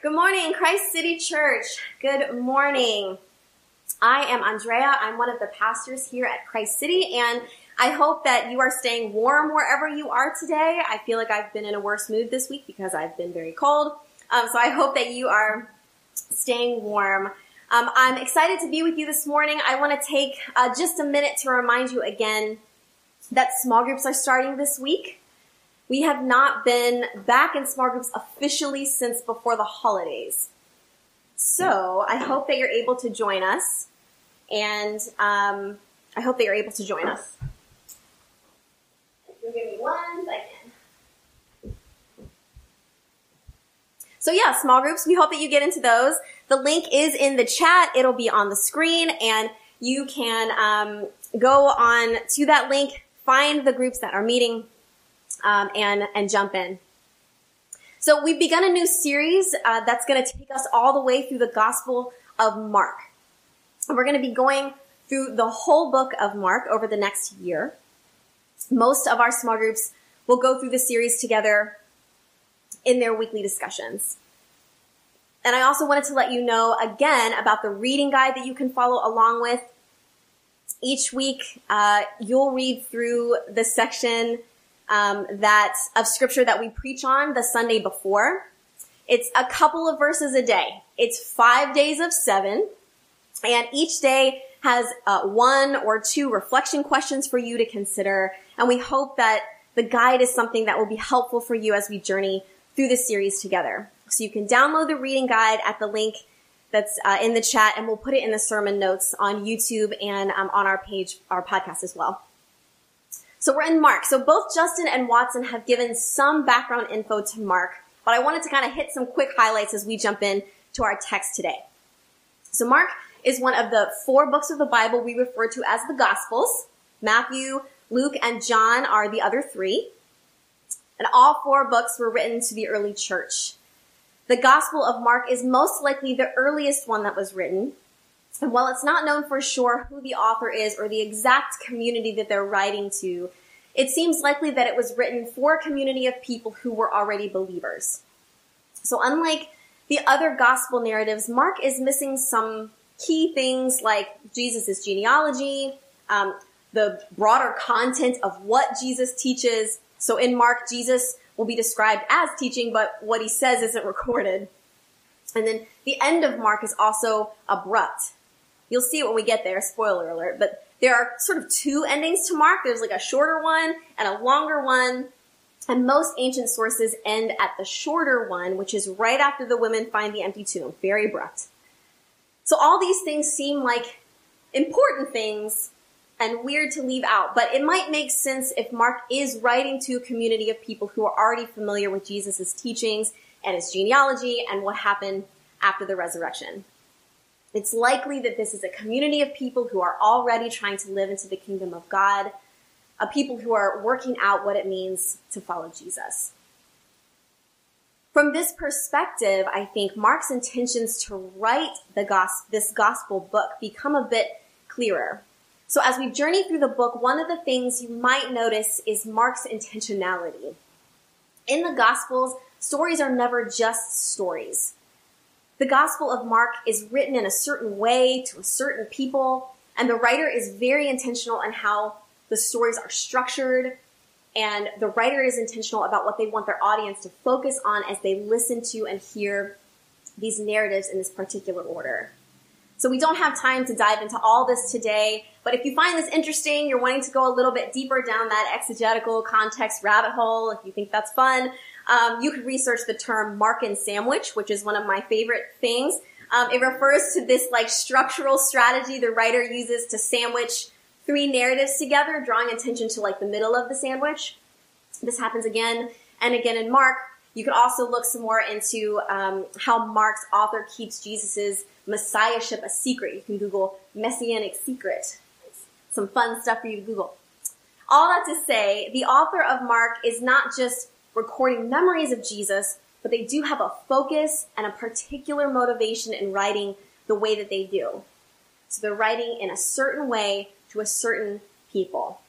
Good morning, Christ City Church. Good morning. I am Andrea. I'm one of the pastors here at Christ City, and I hope that you are staying warm wherever you are today. I feel like I've been in a worse mood this week because I've been very cold. Um, so I hope that you are staying warm. Um, I'm excited to be with you this morning. I want to take uh, just a minute to remind you again that small groups are starting this week. We have not been back in small groups officially since before the holidays. So I hope that you're able to join us, and um, I hope that you're able to join us. Give me one second. So yeah, small groups. We hope that you get into those. The link is in the chat. It'll be on the screen, and you can um, go on to that link, find the groups that are meeting um, and and jump in. So we've begun a new series uh, that's going to take us all the way through the Gospel of Mark. And we're going to be going through the whole book of Mark over the next year. Most of our small groups will go through the series together in their weekly discussions. And I also wanted to let you know again about the reading guide that you can follow along with. Each week, uh, you'll read through the section um, that of scripture that we preach on the Sunday before. It's a couple of verses a day. It's five days of seven, and each day has uh, one or two reflection questions for you to consider. And we hope that the guide is something that will be helpful for you as we journey through this series together. So you can download the reading guide at the link that's uh, in the chat, and we'll put it in the sermon notes on YouTube and um, on our page, our podcast as well. So we're in Mark. So both Justin and Watson have given some background info to Mark, but I wanted to kind of hit some quick highlights as we jump in to our text today. So Mark is one of the four books of the Bible we refer to as the Gospels. Matthew, Luke, and John are the other three. And all four books were written to the early church. The Gospel of Mark is most likely the earliest one that was written, and while it's not known for sure who the author is or the exact community that they're writing to, it seems likely that it was written for a community of people who were already believers. So unlike the other gospel narratives, Mark is missing some key things like Jesus' genealogy, um, the broader content of what Jesus teaches. So in Mark, Jesus will be described as teaching, but what he says isn't recorded. And then the end of Mark is also abrupt. You'll see it when we get there, spoiler alert, but there are sort of two endings to Mark. There's like a shorter one and a longer one. And most ancient sources end at the shorter one, which is right after the women find the empty tomb. Very abrupt. So all these things seem like important things and weird to leave out, but it might make sense if Mark is writing to a community of people who are already familiar with Jesus' teachings and his genealogy and what happened after the resurrection. It's likely that this is a community of people who are already trying to live into the kingdom of God, a people who are working out what it means to follow Jesus. From this perspective, I think Mark's intentions to write the gospel, this gospel book become a bit clearer. So as we journey through the book, one of the things you might notice is Mark's intentionality. In the gospels, stories are never just stories. The Gospel of Mark is written in a certain way to a certain people, and the writer is very intentional in how the stories are structured, and the writer is intentional about what they want their audience to focus on as they listen to and hear these narratives in this particular order. So we don't have time to dive into all this today, but if you find this interesting, you're wanting to go a little bit deeper down that exegetical context rabbit hole, if you think that's fun, um, you could research the term Markan sandwich, which is one of my favorite things. Um, it refers to this like structural strategy the writer uses to sandwich three narratives together, drawing attention to like the middle of the sandwich. This happens again and again in Mark. You could also look some more into um, how Mark's author keeps Jesus's messiahship a secret. You can Google messianic secret. Some fun stuff for you to Google. All that to say, the author of Mark is not just recording memories of Jesus, but they do have a focus and a particular motivation in writing the way that they do. So they're writing in a certain way to a certain people.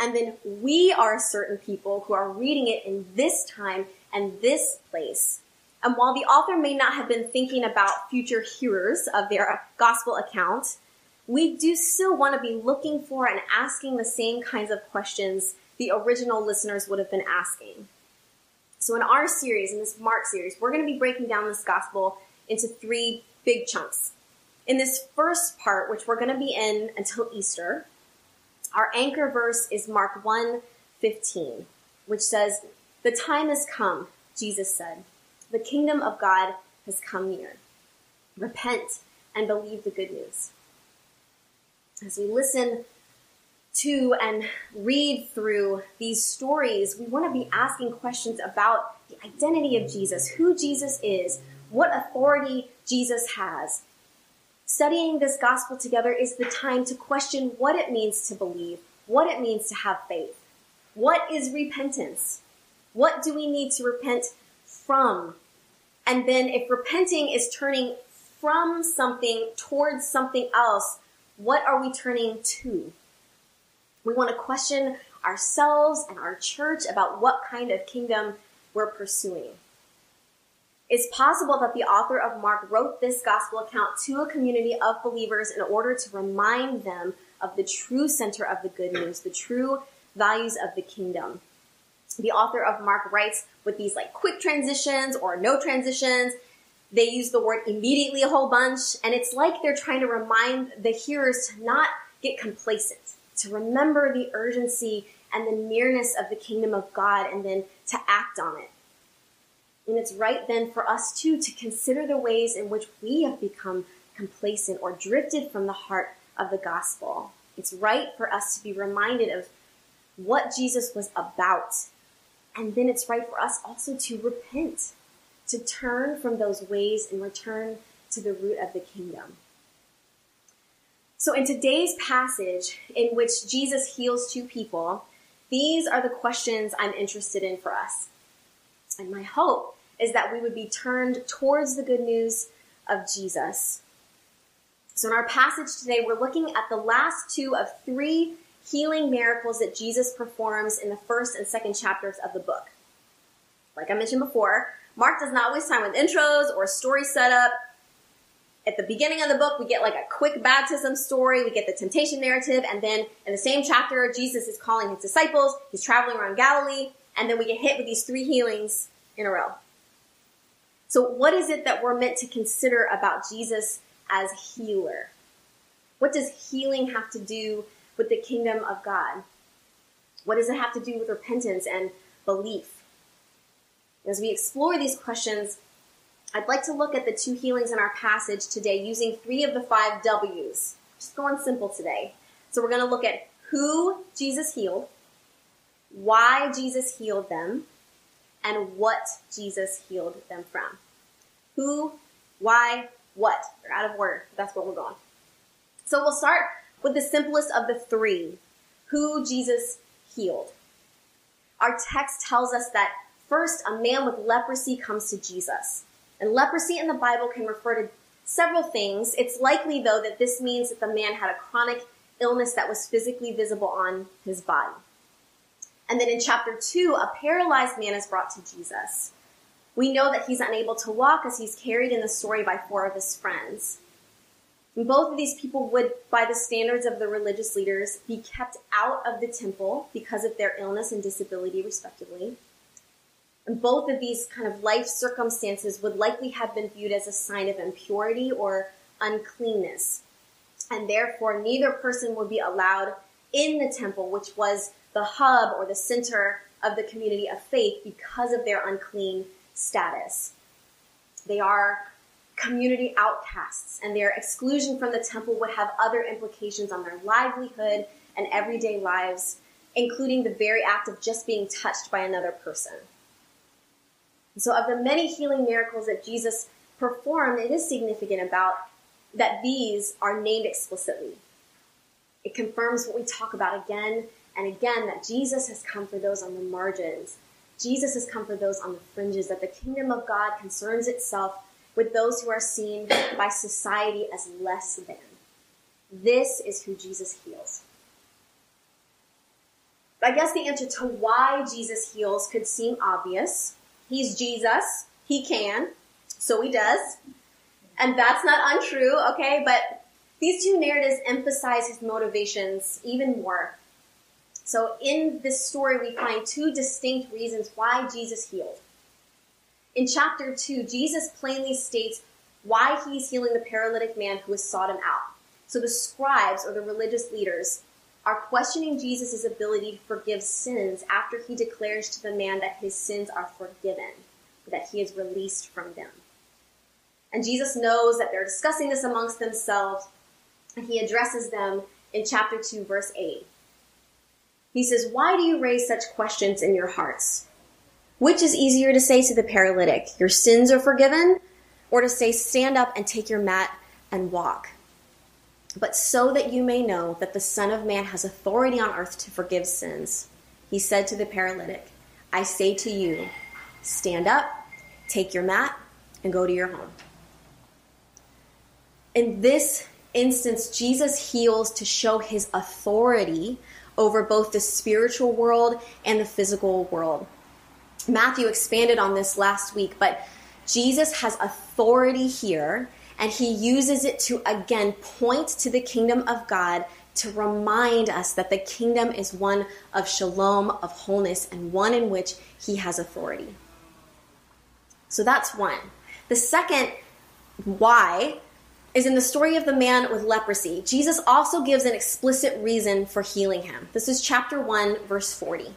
And then we are a certain people who are reading it in this time and this place And while the author may not have been thinking about future hearers of their gospel account, we do still want to be looking for and asking the same kinds of questions the original listeners would have been asking. So in our series, in this Mark series, we're going to be breaking down this gospel into three big chunks. In this first part, which we're going to be in until Easter, our anchor verse is Mark 1 15, which says, The time has come, Jesus said. The kingdom of God has come near. Repent and believe the good news. As we listen to and read through these stories, we want to be asking questions about the identity of Jesus, who Jesus is, what authority Jesus has. Studying this gospel together is the time to question what it means to believe, what it means to have faith. What is repentance? What do we need to repent from? And then if repenting is turning from something towards something else, what are we turning to? We want to question ourselves and our church about what kind of kingdom we're pursuing. It's possible that the author of Mark wrote this gospel account to a community of believers in order to remind them of the true center of the good news, the true values of the kingdom. The author of Mark writes with these like quick transitions or no transitions. They use the word immediately a whole bunch, and it's like they're trying to remind the hearers to not get complacent, to remember the urgency and the nearness of the kingdom of God, and then to act on it. And it's right then for us too to consider the ways in which we have become complacent or drifted from the heart of the gospel. It's right for us to be reminded of what Jesus was about. And then it's right for us also to repent, to turn from those ways and return to the root of the kingdom. So in today's passage in which Jesus heals two people, these are the questions I'm interested in for us. And my hope is that we would be turned towards the good news of Jesus. So in our passage today, we're looking at the last two of three healing miracles that Jesus performs in the first and second chapters of the book. Like I mentioned before, Mark does not waste time with intros or story setup. At the beginning of the book, we get like a quick baptism story, we get the temptation narrative, and then in the same chapter, Jesus is calling his disciples, he's traveling around Galilee, and then we get hit with these three healings in a row. So what is it that we're meant to consider about Jesus as healer? What does healing have to do with the kingdom of God? What does it have to do with repentance and belief? As we explore these questions, I'd like to look at the two healings in our passage today using three of the five W's. Just going simple today. So we're going to look at who Jesus healed, why Jesus healed them, and what Jesus healed them from. Who, why, what. They're out of order. That's where we're going. So we'll start with the simplest of the three, who Jesus healed. Our text tells us that first a man with leprosy comes to Jesus. And leprosy in the Bible can refer to several things. It's likely though that this means that the man had a chronic illness that was physically visible on his body. And then in chapter two, a paralyzed man is brought to Jesus. We know that he's unable to walk as he's carried in the story by four of his friends. And both of these people would, by the standards of the religious leaders, be kept out of the temple because of their illness and disability, respectively. And both of these kind of life circumstances would likely have been viewed as a sign of impurity or uncleanness. And therefore, neither person would be allowed in the temple, which was the hub or the center of the community of faith because of their unclean status. They are community outcasts, and their exclusion from the temple would have other implications on their livelihood and everyday lives, including the very act of just being touched by another person. So, of the many healing miracles that Jesus performed, it is significant about that these are named explicitly. It confirms what we talk about again and again that Jesus has come for those on the margins. Jesus has come for those on the fringes, that the kingdom of God concerns itself with those who are seen by society as less than. This is who Jesus heals. I guess the answer to why Jesus heals could seem obvious. He's Jesus. He can. So he does. And that's not untrue, okay? But these two narratives emphasize his motivations even more. So in this story, we find two distinct reasons why Jesus healed. In chapter 2, Jesus plainly states why he's healing the paralytic man who has sought him out. So the scribes or the religious leaders are questioning Jesus' ability to forgive sins after he declares to the man that his sins are forgiven, that he is released from them. And Jesus knows that they're discussing this amongst themselves, and he addresses them in chapter 2, verse 8. He says, Why do you raise such questions in your hearts? Which is easier to say to the paralytic, Your sins are forgiven, or to say, Stand up and take your mat and walk? But so that you may know that the Son of Man has authority on earth to forgive sins, he said to the paralytic, I say to you, stand up, take your mat, and go to your home. In this instance, Jesus heals to show his authority over both the spiritual world and the physical world. Matthew expanded on this last week, but Jesus has authority here and he uses it to again point to the kingdom of God to remind us that the kingdom is one of shalom, of wholeness, and one in which he has authority. So that's one. The second why is in the story of the man with leprosy. Jesus also gives an explicit reason for healing him. This is chapter 1, verse 40.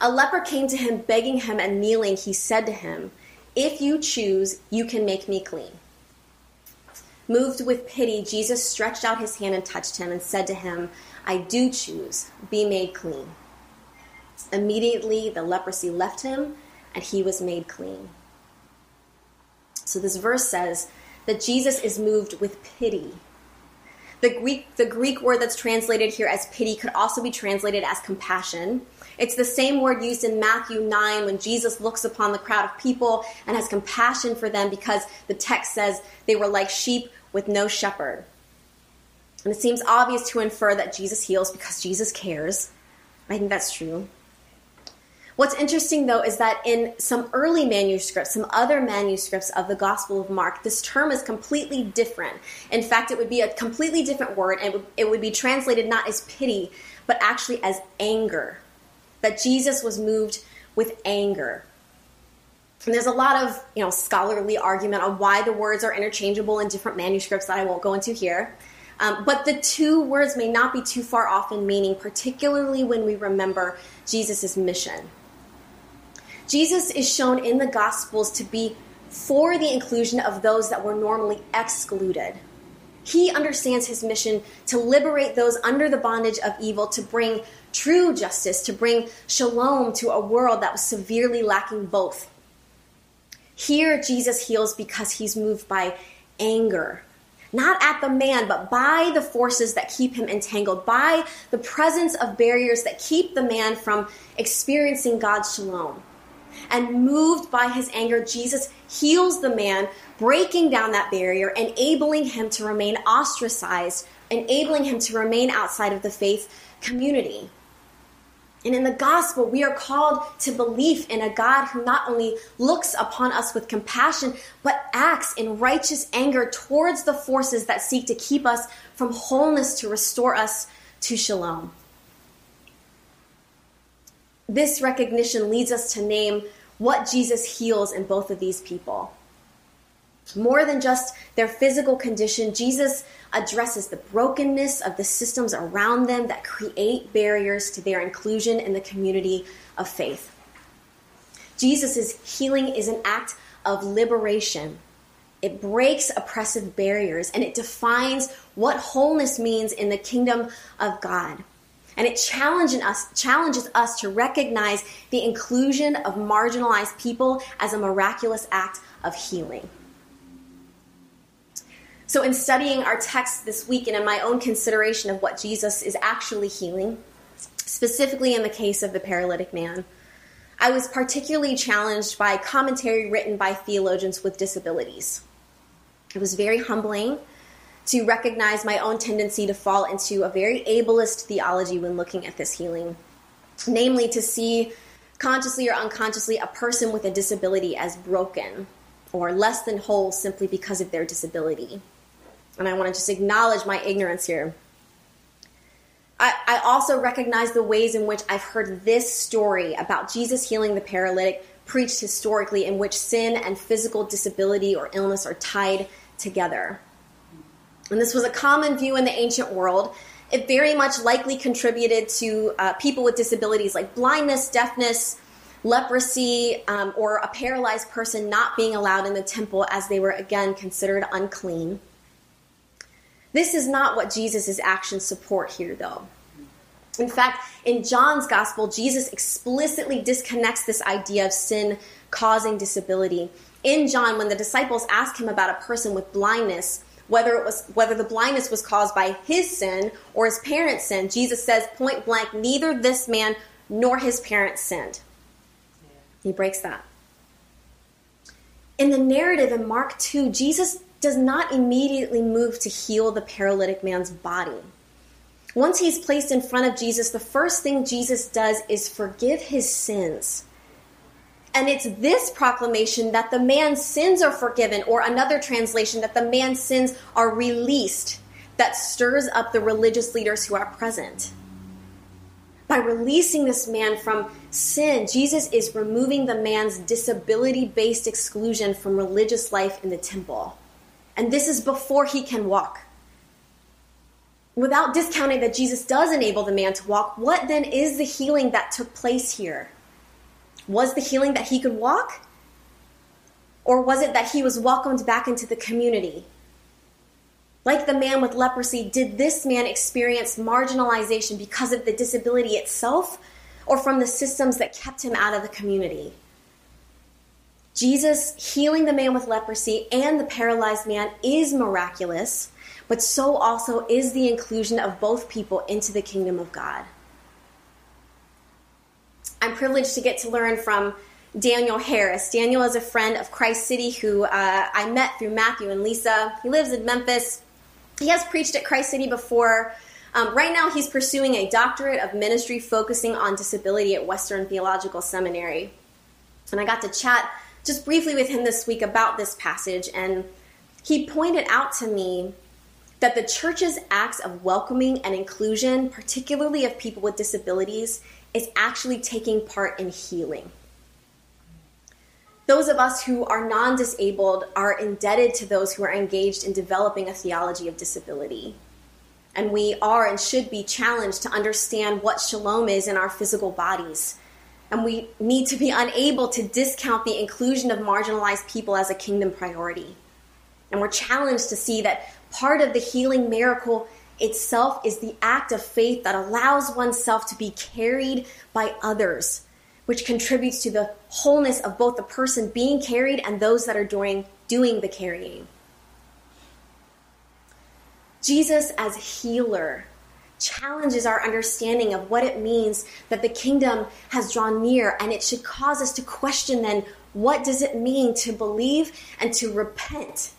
A leper came to him, begging him and kneeling. He said to him, If you choose, you can make me clean. Moved with pity, Jesus stretched out his hand and touched him and said to him, I do choose, be made clean. Immediately the leprosy left him and he was made clean. So this verse says that Jesus is moved with pity. The Greek, the Greek word that's translated here as pity could also be translated as compassion. It's the same word used in Matthew 9 when Jesus looks upon the crowd of people and has compassion for them because the text says they were like sheep with no shepherd. And it seems obvious to infer that Jesus heals because Jesus cares. I think that's true. What's interesting though is that in some early manuscripts, some other manuscripts of the Gospel of Mark, this term is completely different. In fact, it would be a completely different word and it would be translated not as pity, but actually as anger. That Jesus was moved with anger. And there's a lot of you know scholarly argument on why the words are interchangeable in different manuscripts that I won't go into here. Um, but the two words may not be too far off in meaning, particularly when we remember Jesus' mission. Jesus is shown in the Gospels to be for the inclusion of those that were normally excluded. He understands his mission to liberate those under the bondage of evil, to bring true justice, to bring shalom to a world that was severely lacking both. Here, Jesus heals because he's moved by anger. Not at the man, but by the forces that keep him entangled, by the presence of barriers that keep the man from experiencing God's shalom. And moved by his anger, Jesus heals the man, breaking down that barrier, enabling him to remain ostracized, enabling him to remain outside of the faith community. And in the gospel, we are called to belief in a God who not only looks upon us with compassion, but acts in righteous anger towards the forces that seek to keep us from wholeness to restore us to shalom. This recognition leads us to name what Jesus heals in both of these people. More than just their physical condition, Jesus addresses the brokenness of the systems around them that create barriers to their inclusion in the community of faith. Jesus' healing is an act of liberation. It breaks oppressive barriers and it defines what wholeness means in the kingdom of God. And it challenges us, challenges us to recognize the inclusion of marginalized people as a miraculous act of healing. So, in studying our text this week and in my own consideration of what Jesus is actually healing, specifically in the case of the paralytic man, I was particularly challenged by commentary written by theologians with disabilities. It was very humbling to recognize my own tendency to fall into a very ableist theology when looking at this healing, namely to see consciously or unconsciously a person with a disability as broken or less than whole simply because of their disability. And I want to just acknowledge my ignorance here. I, I also recognize the ways in which I've heard this story about Jesus healing the paralytic preached historically, in which sin and physical disability or illness are tied together. And this was a common view in the ancient world. It very much likely contributed to uh, people with disabilities like blindness, deafness, leprosy, um, or a paralyzed person not being allowed in the temple as they were again considered unclean. This is not what Jesus' actions support here, though. In fact, in John's gospel, Jesus explicitly disconnects this idea of sin causing disability. In John, when the disciples ask him about a person with blindness, whether it was whether the blindness was caused by his sin or his parents' sin, Jesus says point blank, neither this man nor his parents sinned. He breaks that. In the narrative in Mark 2, Jesus does not immediately move to heal the paralytic man's body. Once he's placed in front of Jesus, the first thing Jesus does is forgive his sins. And it's this proclamation that the man's sins are forgiven, or another translation, that the man's sins are released, that stirs up the religious leaders who are present. By releasing this man from sin, Jesus is removing the man's disability based exclusion from religious life in the temple. And this is before he can walk. Without discounting that Jesus does enable the man to walk, what then is the healing that took place here? Was the healing that he could walk? Or was it that he was welcomed back into the community? Like the man with leprosy, did this man experience marginalization because of the disability itself or from the systems that kept him out of the community? Jesus healing the man with leprosy and the paralyzed man is miraculous, but so also is the inclusion of both people into the kingdom of God. I'm privileged to get to learn from Daniel Harris. Daniel is a friend of Christ City who uh, I met through Matthew and Lisa. He lives in Memphis. He has preached at Christ City before. Um, right now, he's pursuing a doctorate of ministry focusing on disability at Western Theological Seminary. And I got to chat just briefly with him this week about this passage, and he pointed out to me that the church's acts of welcoming and inclusion, particularly of people with disabilities, is actually taking part in healing. Those of us who are non disabled are indebted to those who are engaged in developing a theology of disability. And we are and should be challenged to understand what shalom is in our physical bodies and we need to be unable to discount the inclusion of marginalized people as a kingdom priority. And we're challenged to see that part of the healing miracle itself is the act of faith that allows oneself to be carried by others, which contributes to the wholeness of both the person being carried and those that are doing, doing the carrying. Jesus, as healer, challenges our understanding of what it means that the kingdom has drawn near and it should cause us to question then what does it mean to believe and to repent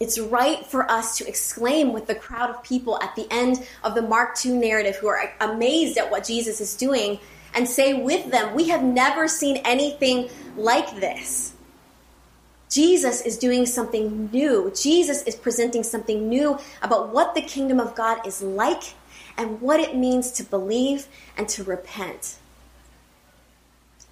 it's right for us to exclaim with the crowd of people at the end of the Mark II narrative who are amazed at what Jesus is doing and say with them, We have never seen anything like this. Jesus is doing something new. Jesus is presenting something new about what the kingdom of God is like and what it means to believe and to repent.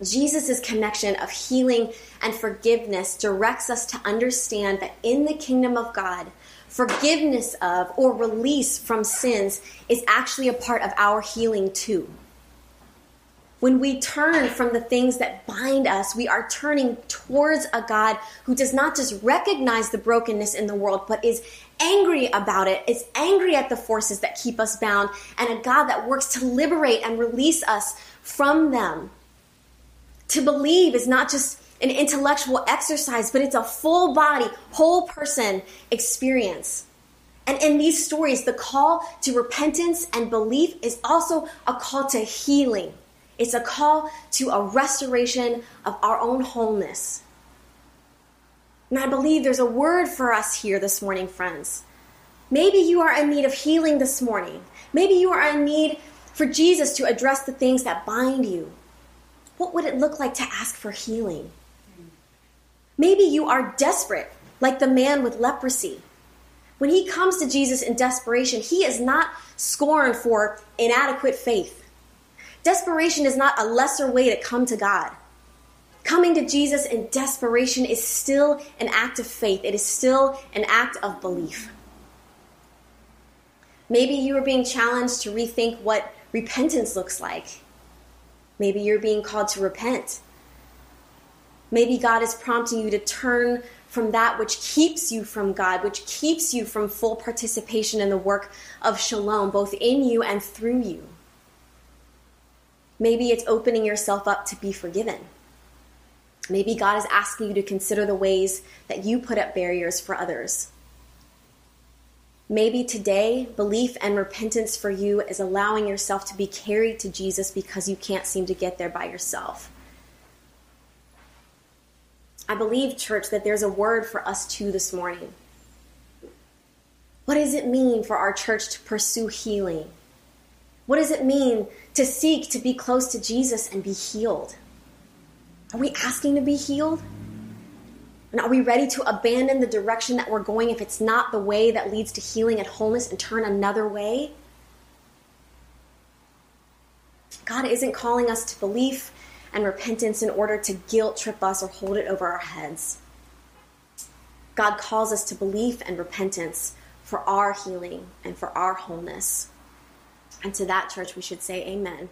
Jesus' connection of healing and forgiveness directs us to understand that in the kingdom of God, forgiveness of or release from sins is actually a part of our healing too. When we turn from the things that bind us, we are turning towards a God who does not just recognize the brokenness in the world, but is angry about it, is angry at the forces that keep us bound, and a God that works to liberate and release us from them. To believe is not just an intellectual exercise, but it's a full body, whole person experience. And in these stories, the call to repentance and belief is also a call to healing. It's a call to a restoration of our own wholeness. And I believe there's a word for us here this morning, friends. Maybe you are in need of healing this morning. Maybe you are in need for Jesus to address the things that bind you. What would it look like to ask for healing? Maybe you are desperate, like the man with leprosy. When he comes to Jesus in desperation, he is not scorned for inadequate faith. Desperation is not a lesser way to come to God. Coming to Jesus in desperation is still an act of faith, it is still an act of belief. Maybe you are being challenged to rethink what repentance looks like. Maybe you're being called to repent. Maybe God is prompting you to turn from that which keeps you from God, which keeps you from full participation in the work of shalom, both in you and through you. Maybe it's opening yourself up to be forgiven. Maybe God is asking you to consider the ways that you put up barriers for others. Maybe today, belief and repentance for you is allowing yourself to be carried to Jesus because you can't seem to get there by yourself. I believe, church, that there's a word for us too this morning. What does it mean for our church to pursue healing? What does it mean to seek to be close to Jesus and be healed? Are we asking to be healed? And are we ready to abandon the direction that we're going if it's not the way that leads to healing and wholeness and turn another way? God isn't calling us to belief and repentance in order to guilt trip us or hold it over our heads. God calls us to belief and repentance for our healing and for our wholeness. And to that, church, we should say amen.